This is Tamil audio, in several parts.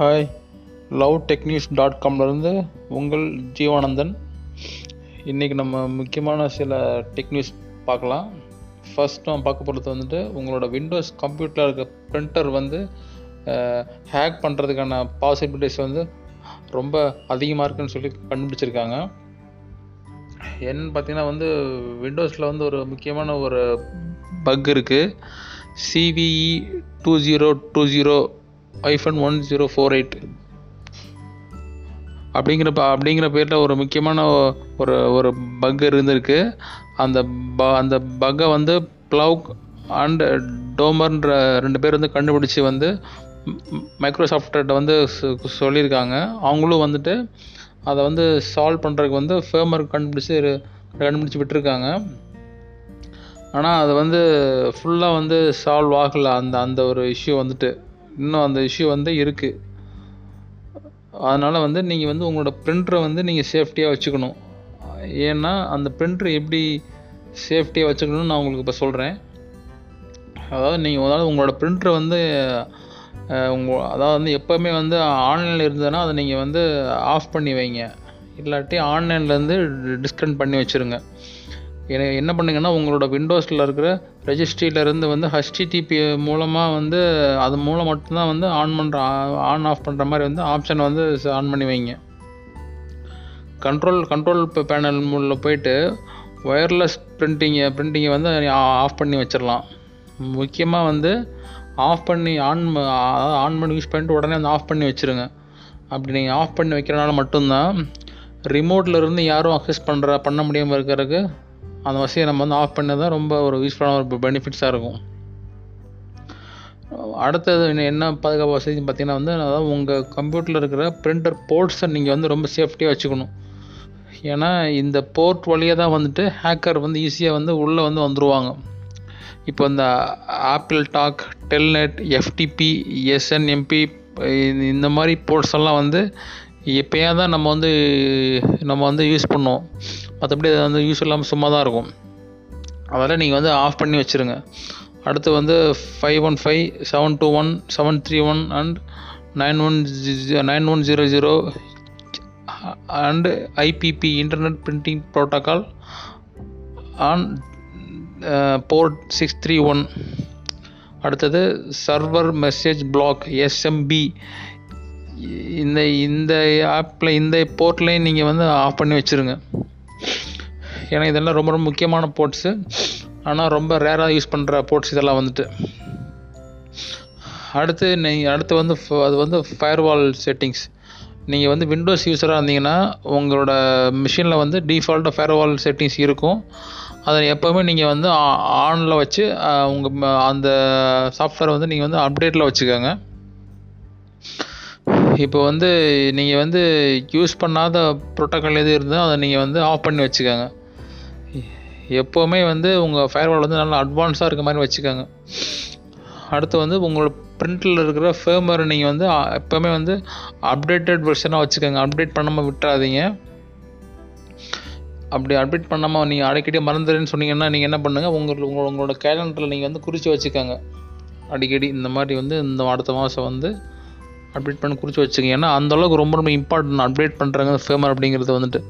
ஹாய் லவ் டெக்னிக்ஸ் டாட் காம்லேருந்து உங்கள் ஜீவானந்தன். இன்றைக்கி நம்ம முக்கியமான சில டெக் பார்க்கலாம். ஃபஸ்ட் நம்ம பார்க்க போகிறது வந்துட்டு உங்களோட விண்டோஸ் கம்ப்யூட்டரில் இருக்க பிரிண்டர் வந்து ஹேக் பண்ணுறதுக்கான பாசிபிலிட்டிஸ் வந்து ரொம்ப அதிகமாக இருக்குன்னு சொல்லி கண்டுபிடிச்சிருக்காங்க. என்னன்னு பார்த்தீங்கன்னா வந்து விண்டோஸில் வந்து ஒரு முக்கியமான ஒரு பக் இருக்குது CVE two zero two zero hyphen one zero four eight அப்படிங்கிற ப- அப்படிங்கிற பேரில் ஒரு முக்கியமான ஒரு ஒரு பக் இருந்திருக்கு. அந்த ப அந்த பக்கை வந்து ப்ளவுக் அண்ட் டோமர்ன்ற ரெண்டு பேர் வந்து கண்டுபிடிச்சி வந்து மைக்ரோசாஃப்ட்ட வந்து சொல்லியிருக்காங்க. அவங்களும் வந்துட்டு அதை வந்து சால்வ் பண்ணுறதுக்கு வந்து ஃபேமர் கண்டுபிடிச்சி கண்டுபிடிச்சி விட்டுருக்காங்க. ஆனால் அது வந்து ஃபுல்லாக வந்து சால்வ் ஆகலை. அந்த அந்த ஒரு இஷ்யூ வந்துட்டு. இன்னும் அந்த இஷ்யூ வந்து இருக்குது அதனால் வந்து நீங்கள் வந்து உங்களோட பிரிண்டரை வந்து நீங்கள் சேஃப்டியாக வச்சுக்கணும். ஏன்னா அந்த ப்ரிண்ட்ரு எப்படி சேஃப்டியாக வச்சுக்கணும்னு நான் உங்களுக்கு இப்போ சொல்கிறேன் அதாவது நீங்கள் அதாவது உங்களோட பிரிண்டரை வந்து உங்கள் அதாவது வந்து எப்போவுமே வந்து ஆன்லைனில் இருந்ததுன்னா அதை நீங்கள் வந்து ஆஃப் பண்ணி வைங்க. இல்லாட்டி ஆன்லைன்லேருந்து டிஸ்கனெக்ட் பண்ணி வச்சுருங்க. என்ன என்ன பண்ணுங்கன்னா உங்களோட விண்டோஸில் இருக்கிற ரெஜிஸ்ட்ரியிலேருந்து வந்து ஹச்டிடிபி மூலமாக வந்து அது மூலம் மட்டும்தான் வந்து ஆன் பண்ணுற ஆன் ஆஃப் பண்ணுற மாதிரி வந்து ஆப்ஷனை வந்து ஆன் பண்ணி வைங்க. கண்ட்ரோல் கண்ட்ரோல் பேனல் மூலில் போயிட்டு ஒயர்லெஸ் பிரிண்டிங்கை பிரிண்டிங்கை வந்து ஆஃப் பண்ணி வச்சிடலாம் முக்கியமாக வந்து ஆஃப் பண்ணி ஆன் ஆன் பண்ணி யூஸ் பண்ணிட்டு உடனே வந்து ஆஃப் பண்ணி வச்சிருங்க. அப்படி நீங்கள் ஆஃப் பண்ணி வைக்கிறனால மட்டும்தான் ரிமோட்டில் இருந்து யாரும் அக்சஸ் பண்ணுற பண்ண முடியாமல் இருக்கிறதுக்கு அந்த வசதியை நம்ம வந்து ஆஃப் பண்ணது தான் ரொம்ப ஒரு யூஸ்ஃபுல்லான ஒரு பெனிஃபிட்ஸாக இருக்கும். அடுத்தது என்ன- என்ன பாதுகாப்பு வசதின்னு பார்த்தீங்கன்னா வந்து அதாவது உங்கள் கம்ப்யூட்டரில் இருக்கிற பிரிண்டர் போர்ட்ஸை நீங்கள் வந்து ரொம்ப சேஃப்டியாக வச்சுக்கணும். ஏன்னா இந்த போர்ட் வழியாக தான் வந்துட்டு ஹேக்கர் வந்து ஈஸியாக வந்து உள்ளே வந்து வந்துடுவாங்க இப்போ இந்த AppleTalk Telnet FTP SNMP இந்த மாதிரி போர்ட்ஸ் எல்லாம் வந்து எப்போயா தான் நம்ம வந்து நம்ம வந்து யூஸ் பண்ணுவோம். மற்றபடி அது வந்து யூஸ் இல்லாமல் சும்மா தான் இருக்கும். அதெல்லாம் நீங்கள் வந்து ஆஃப் பண்ணி வச்சுருங்க. அடுத்து வந்து five one five seven two one seven three one and nine one nine one zero zero and IPP internet printing protocol on port six three one அடுத்தது சர்வர் மெசேஜ் பிளாக் எஸ்எம்பி இந்த இந்த ஆப்பில் இந்த போர்ட்லையும் நீங்கள் வந்து ஆஃப் பண்ணி வச்சுருங்க. ஏன்னா இதெல்லாம் ரொம்ப ரொம்ப முக்கியமான போர்ட்ஸு ஆனால் ரொம்ப ரேராக யூஸ் பண்ணுற போர்ட்ஸ் இதெல்லாம் வந்துட்டு. அடுத்து நீங்கள் அடுத்து வந்து அது வந்து ஃபயர்வால் செட்டிங்ஸ் நீங்கள் வந்து விண்டோஸ் யூஸராக இருந்தீங்கன்னா உங்களோட மிஷினில் வந்து டிஃபால்ட்டாக ஃபயர்வால் செட்டிங்ஸ் இருக்கும். அதை எப்போவுமே நீங்கள் வந்து ஆனில் வச்சு உங்கள் அந்த சாஃப்ட்வேர் வந்து நீங்கள் வந்து அப்டேட்டில் வச்சுக்கோங்க. இப்போ வந்து நீங்கள் வந்து யூஸ் பண்ணாத ப்ரோட்டோக்கால் எது இருந்தால் அதை நீங்கள் வந்து ஆஃப் பண்ணி வச்சுக்கோங்க. எப்போவுமே வந்து உங்கள் ஃபயர்வால் வந்து நல்லா அட்வான்ஸாக இருக்க மாதிரி வச்சுக்கோங்க. அடுத்து வந்து உங்களோட பிரிண்டில் இருக்கிற ஃபேமரை நீங்கள் வந்து எப்போவுமே வந்து அப்டேட்டட் வெர்ஷனாக வச்சுக்கோங்க. அப்டேட் பண்ணாமல் விட்டுறாதீங்க. அப்படி அப்டேட் பண்ணாமல் நீங்கள் அடிக்கடி மறந்துடுன்னு சொன்னீங்கன்னா நீங்கள் என்ன பண்ணுங்கள் உங்கள் உங்களோட உங்களோட கேலண்டரில் நீங்கள் வந்து குறித்து வச்சுக்கோங்க. அடிக்கடி இந்த மாதிரி வந்து இந்த அடுத்த மாதம் வந்து அப்டேட் பண்ணி குறித்து வச்சுக்கோங்க. ஏன்னா அந்த அளவுக்கு ரொம்ப ரொம்ப இம்பார்ட்டன்ட் அப்டேட் பண்ணுறாங்க ஃபேமர் அப்படிங்கிறது வந்துட்டு.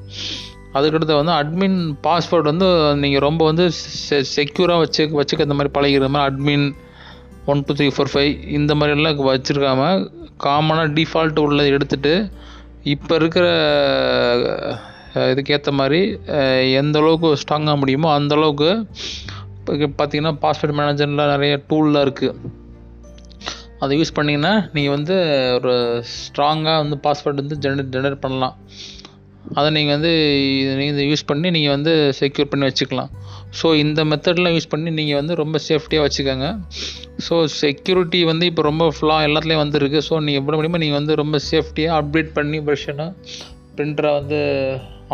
அதுக்கடுத்து வந்து அட்மின் பாஸ்வேர்டு வந்து நீங்கள் ரொம்ப வந்து செ செக்யூராக வச்சு வச்சுக்க இந்த மாதிரி பழகிற மாதிரி admin one two three four five இந்த மாதிரிலாம் வச்சுருக்காம காமனாக டிஃபால்ட் உள்ளதை எடுத்துகிட்டு இப்போ இருக்கிற இதுக்கேற்ற மாதிரி எந்த அளவுக்கு ஸ்ட்ராங்காக முடியுமோ அந்த அளவுக்கு இப்போ பார்த்தீங்கன்னா பாஸ்வேர்ட் மேனேஜரில் நிறைய டூல்லாம் இருக்குது அதை யூஸ் பண்ணிங்கன்னா நீங்கள் வந்து ஒரு ஸ்ட்ராங்காக வந்து பாஸ்வேர்டு வந்து ஜெனரேட் ஜெனரேட் பண்ணலாம். அதை நீங்கள் வந்து நீங்கள் இதை யூஸ் பண்ணி நீங்கள் வந்து செக்யூர் பண்ணி வச்சுக்கலாம். ஸோ இந்த மெத்தட்லாம் யூஸ் பண்ணி நீங்கள் வந்து ரொம்ப சேஃப்டியாக வச்சுக்கோங்க. ஸோ செக்யூரிட்டி வந்து இப்போ ரொம்ப ஃபுல்லாக எல்லாத்துலேயும் வந்துருக்கு. ஸோ நீங்கள் எப்படி முடியுமோ நீங்கள் வந்து ரொம்ப சேஃப்டியாக அப்டேட் பண்ணி வெர்ஷனாக பிரிண்டரை வந்து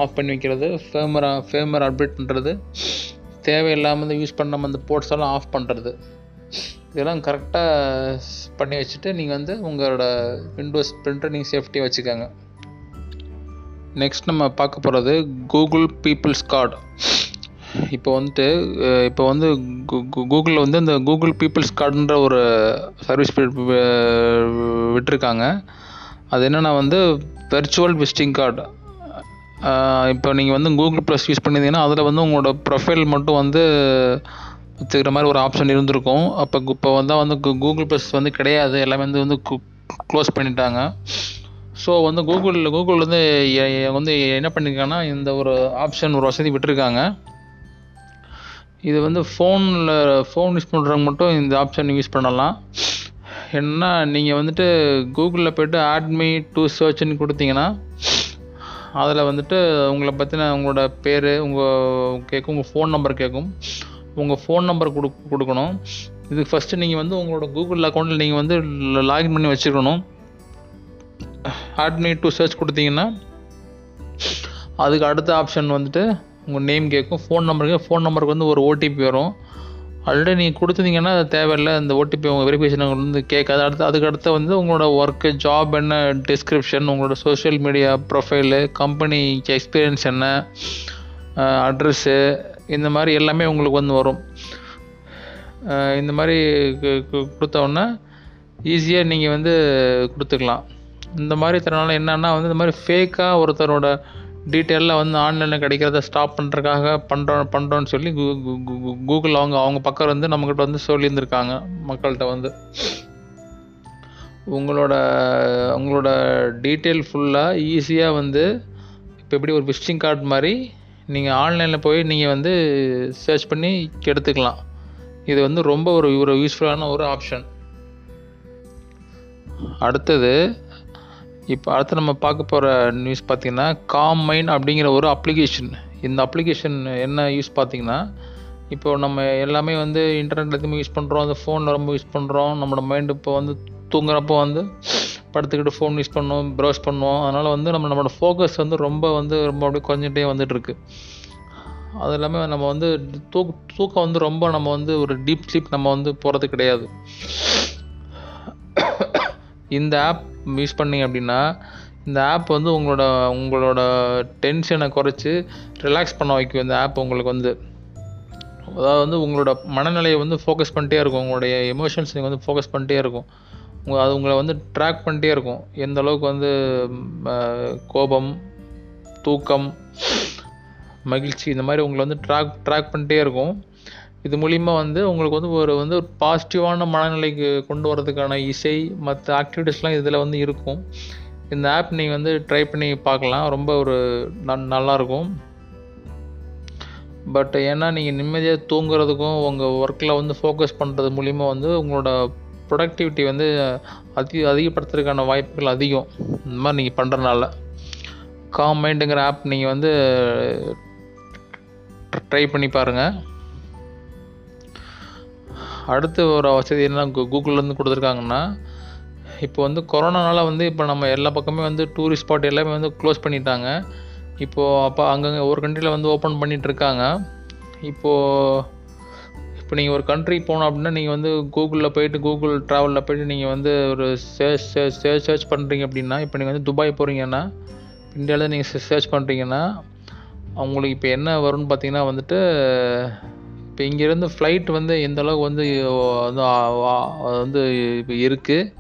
ஆஃப் பண்ணி வைக்கிறது. ஃபேமரை ஃபேமர் அப்டேட் பண்ணுறது தேவையில்லாமல் வந்து யூஸ் பண்ணாமல் அந்த போர்ட்ஸ் எல்லாம் ஆஃப் பண்ணுறது இதெல்லாம் கரெக்டாக பண்ணி வச்சுட்டு நீங்கள் வந்து உங்களோட விண்டோஸ் ப்ரிண்டரை நீங்கள் சேஃப்டியாக வச்சுக்கோங்க. நெக்ஸ்ட் நம்ம பார்க்க போகிறது கூகுள் பீப்புள்ஸ் கார்டு இப்போ வந்துட்டு இப்போ வந்து கூகுளில் வந்து இந்த கூகுள் பீப்புள்ஸ் கார்டுன்ற ஒரு சர்வீஸ் விட்டுருக்காங்க. அது என்னென்னா வந்து வெர்ச்சுவல் விசிட்டிங் கார்டு இப்போ நீங்கள் வந்து கூகுள் ப்ளஸ் யூஸ் பண்ணியிருந்தீங்கன்னா அதில் வந்து உங்களோட ப்ரொஃபைல் மட்டும் வந்து வச்சுக்கிற மாதிரி ஒரு ஆப்ஷன் இருந்திருக்கும். அப்போ இப்போ வந்தால் வந்து கூகுள் ப்ளஸ் வந்து கிடையாது. எல்லாமே வந்து வந்து க்ளோஸ் பண்ணிட்டாங்க. ஸோ வந்து கூகுளில் கூகுள் வந்து வந்து என்ன பண்ணியிருக்காங்கன்னா இந்த ஒரு ஆப்ஷன் ஒரு வசதி விட்டுருக்காங்க. இது வந்து ஃபோனில் ஃபோன் யூஸ் பண்ணுறவங்க மட்டும் இந்த ஆப்ஷன் யூஸ் பண்ணலாம். என்ன நீங்கள் வந்துட்டு கூகுளில் போய்ட்டு ஆட்மி டூ சர்ச்னு கொடுத்தீங்கன்னா அதில் வந்துட்டு உங்களை பற்றின உங்களோட பேர் உங்கள் கேட்கும் உங்கள் ஃபோன் நம்பர் கேட்கும் உங்கள் ஃபோன் நம்பர் கொடு கொடுக்கணும். இதுக்கு ஃபஸ்ட்டு நீங்கள் வந்து உங்களோட கூகுள் அக்கௌண்ட்டில் நீங்கள் வந்து லாகின் பண்ணி வச்சுக்கணும் ஆட்மி டு சர்ச் கொடுத்தீங்கன்னா அதுக்கு அடுத்த ஆப்ஷன் வந்துட்டு உங்கள் நேம் கேட்கும். ஃபோன் நம்பருக்கு ஃபோன் நம்பருக்கு வந்து ஒரு ஓடிபி வரும். ஆல்ரெடி நீங்கள் கொடுத்துருந்தீங்கன்னா அது தேவையில்லை. அந்த ஓடிபி உங்கள் வெரிஃபிகேஷன் வந்து கேட்காது. அடுத்து அதுக்கடுத்து வந்து உங்களோட ஒர்க்கு ஜாப் என்ன டிஸ்கிரிப்ஷன் உங்களோட social media profile company experience என்ன அட்ரஸ்ஸு இந்த மாதிரி எல்லாமே உங்களுக்கு வந்து வரும். இந்த மாதிரி கொடுத்தோன்னே ஈஸியாக நீங்கள் வந்து கொடுத்துக்கலாம். இந்த மாதிரி தரனால என்னென்னா வந்து இந்த மாதிரி ஃபேக்காக ஒருத்தரோட டீட்டெயிலில் வந்து ஆன்லைனில் கிடைக்கிறத ஸ்டாப் பண்ணுறதுக்காக பண்ணுறோம் பண்ணுறோன்னு சொல்லி கூகுள் அவங்க அவங்க பக்கம் வந்து நம்மக்கிட்ட வந்து சொல்லியிருந்திருக்காங்க மக்கள்கிட்ட வந்து. உங்களோட உங்களோட டீட்டெயில் ஃபுல்லாக ஈஸியாக வந்து இப்போ எப்படி ஒரு விசிட்டிங் கார்டு மாதிரி நீங்கள் ஆன்லைனில் போய் நீங்கள் வந்து சர்ச் பண்ணி எடுத்துக்கலாம் இது வந்து ரொம்ப ஒரு ஒரு யூஸ்ஃபுல்லான ஒரு ஆப்ஷன் அடுத்தது இப்போ அடுத்து நம்ம பார்க்க போகிற நியூஸ் பார்த்திங்கன்னா காம் மைண்ட் அப்படிங்கிற ஒரு அப்ளிகேஷன் இந்த அப்ளிகேஷன் என்ன யூஸ் பார்த்தீங்கன்னா இப்போ நம்ம எல்லாமே வந்து இன்டர்நெட் எதுவுமே யூஸ் பண்ணுறோம் அந்த ஃபோனில் ரொம்ப யூஸ் பண்ணுறோம் நம்மளோட மைண்டு இப்போ வந்து தூங்குறப்போ வந்து படுத்துக்கிட்டு ஃபோன் யூஸ் பண்ணுவோம் ப்ரௌஸ் பண்ணுவோம் அதனால் வந்து நம்ம நம்மளோட ஃபோக்கஸ் வந்து ரொம்ப வந்து ரொம்ப அப்படியே குறைஞ்சிட்டே வந்துட்டுருக்கு. அது எல்லாமே நம்ம வந்து தூக் தூக்கம் வந்து ரொம்ப நம்ம வந்து ஒரு டீப் ஸ்லீப் நம்ம வந்து போகிறது கிடையாது. இந்த ஆப் யூஸ் பண்ணீங்க அப்படின்னா இந்த ஆப் வந்து உங்களோட உங்களோட டென்ஷனை குறைச்சி ரிலாக்ஸ் பண்ண வைக்கும் இந்த ஆப் உங்களுக்கு வந்து. அதாவது வந்து உங்களோட மனநிலையை வந்து ஃபோக்கஸ் பண்ணிட்டே இருக்கும். உங்களுடைய எமோஷன்ஸ் நீங்கள் வந்து ஃபோக்கஸ் பண்ணிட்டே இருக்கும். உங்கள் அது உங்களை வந்து ட்ராக் பண்ணிட்டே இருக்கும். எந்த அளவுக்கு வந்து கோபம் தூக்கம் மகிழ்ச்சி இந்த மாதிரி உங்களை வந்து ட்ராக் ட்ராக் பண்ணிட்டே இருக்கும். இது மூலிமா வந்து உங்களுக்கு வந்து ஒரு வந்து ஒரு பாசிட்டிவான மனநிலைக்கு கொண்டு வரதுக்கான இசை மற்ற ஆக்டிவிட்டீஸ்லாம் இதில் வந்து இருக்கும். இந்த ஆப் நீங்கள் வந்து ட்ரை பண்ணி பார்க்கலாம். ரொம்ப ஒரு நல்- நல்லாயிருக்கும். பட் ஏன்னா நீங்கள் நிம்மதியாக தூங்குறதுக்கும் உங்கள் ஒர்க்கில் வந்து ஃபோக்கஸ் பண்ணுறது மூலிமா வந்து உங்களோட ப்ரொடக்டிவிட்டி வந்து அதி அதிகப்படுத்துறதுக்கான வாய்ப்புகள் அதிகம். இந்த மாதிரி நீங்கள் பண்ணுறனால காம் மைண்டுங்கிற ஆப் நீங்கள் வந்து ட்ரை பண்ணி பாருங்கள் அடுத்து ஒரு வசதி என்ன கூ- கூகுள்லேருந்து கொடுத்துருக்காங்கன்னா இப்போ வந்து கொரோனானால வந்து இப்போ நம்ம எல்லா பக்கமே வந்து டூரிஸ்ட் ஸ்பாட் எல்லாமே வந்து க்ளோஸ் பண்ணிட்டாங்க. இப்போது அப்போ அங்கங்கே ஒரு கண்ட்ரியில் வந்து ஓப்பன் பண்ணிட்டு இருக்காங்க. இப்போது இப்போ நீங்கள் ஒரு கண்ட்ரி போனோம் அப்படின்னா நீங்கள் வந்து கூகுளில் போயிட்டு கூகுள் ட்ராவலில் போயிட்டு நீங்கள் வந்து ஒரு சர்ச் சர்ச் சர்ச் பண்ணுறீங்க அப்படின்னா இப்போ நீங்கள் வந்து துபாய் போகிறீங்கன்னா இந்தியாவில் நீங்கள் சர்ச் பண்ணுறீங்கன்னா அவங்களுக்கு இப்போ என்ன வரும்னு பார்த்தீங்கன்னா வந்துட்டு இப்போ இங்கேருந்து ஃப்ளைட் வந்து எந்தளவுக்கு வந்து வந்து வந்து இப்போ இருக்குது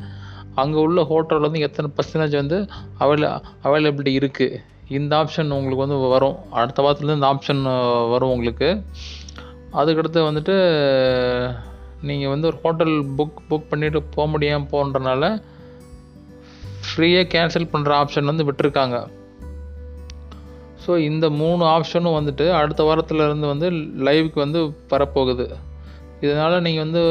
அங்கே உள்ள ஹோட்டலில் வந்து எத்தனை பர்சன்டேஜ் வந்து அவைல அவைலபிலிட்டி இருக்குது இந்த ஆப்ஷன் உங்களுக்கு வந்து வரும். அடுத்த வாரத்துலேருந்து இந்த ஆப்ஷன் வரும் உங்களுக்கு. அதுக்கடுத்து வந்துட்டு நீங்கள் வந்து ஒரு ஹோட்டல் புக் புக் பண்ணிவிட்டு போக முடியாமல் போன்றனால ஃப்ரீயாக கேன்சல் பண்ணுற ஆப்ஷன் வந்து விட்டுருக்காங்க. ஸோ இந்த மூணு ஆப்ஷனும் வந்துட்டு அடுத்த வாரத்துலேருந்து வந்து லைவுக்கு வந்து வரப்போகுது. இதனால் நீங்கள் வந்து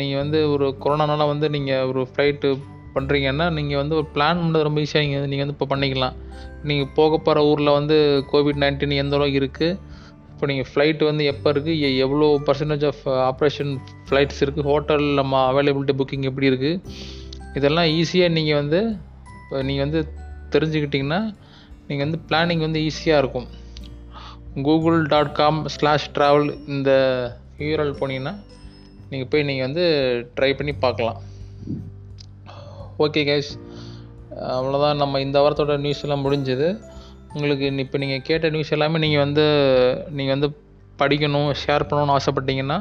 நீங்கள் வந்து ஒரு கொரோனானால வந்து நீங்கள் ஒரு ஃப்ளைட்டு பண்ணுறீங்கன்னா நீங்கள் வந்து ஒரு பிளான் பண்ணுறது ரொம்ப ஈஸியாக நீங்கள் நீங்கள் வந்து இப்போ பண்ணிக்கலாம். நீங்கள் போக போகிற ஊரில் வந்து கோவிட் நைன்டீன் எந்த அளவுக்கு இருக்குது இப்போ நீங்கள் ஃப்ளைட் வந்து எப்போ இருக்குது எவ்வளோ பர்சன்டேஜ் ஆஃப் ஆப்ரேஷன் ஃப்ளைட்ஸ் இருக்குது ஹோட்டல் நம்ம அவைலபிலிட்டி புக்கிங் எப்படி இருக்குது இதெல்லாம் ஈஸியாக நீங்கள் வந்து இப்போ நீங்கள் வந்து தெரிஞ்சுக்கிட்டிங்கன்னா நீங்கள் வந்து பிளானிங் வந்து ஈஸியாக இருக்கும். Google dot com slash travel இந்த யூஆர்எல் போனீங்கன்னா நீங்கள் போய் நீங்கள் வந்து ட்ரை பண்ணி பார்க்கலாம். ஓகே கைஸ் அவ்வளோதான் நம்ம இந்த வாரத்தோட நியூஸ் எல்லாம் முடிஞ்சது. உங்களுக்கு இப்போ நீங்கள் கேட்ட நியூஸ் எல்லாமே நீங்கள் வந்து நீங்கள் வந்து படிக்கணும் ஷேர் பண்ணணும்னு ஆசைப்பட்டீங்கன்னா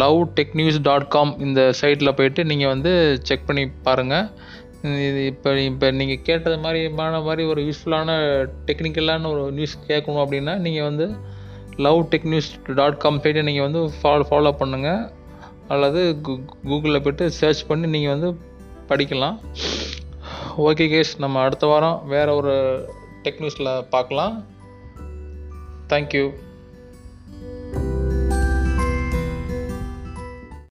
love tech news dot com இந்த சைட்டில் போயிட்டு நீங்கள் வந்து செக் பண்ணி பாருங்கள் இது இப்போ இப்போ நீங்கள் கேட்டது மாதிரிமான மாதிரி ஒரு யூஸ்ஃபுல்லான டெக்னிக்கலான ஒரு நியூஸ் கேட்கணும் அப்படின்னா நீங்கள் வந்து love tech news dot com போய்ட்டு நீங்கள் வந்து ஃபாலோ ஃபாலோ பண்ணுங்கள் அல்லது கூகுளில் போய்ட்டு சர்ச் பண்ணி நீங்கள் வந்து படிக்கலாம். ஓகே கேஸ் நம்ம அடுத்த வாரம் வேறு ஒரு டெக் நியூஸில் பார்க்கலாம். தேங்க்யூ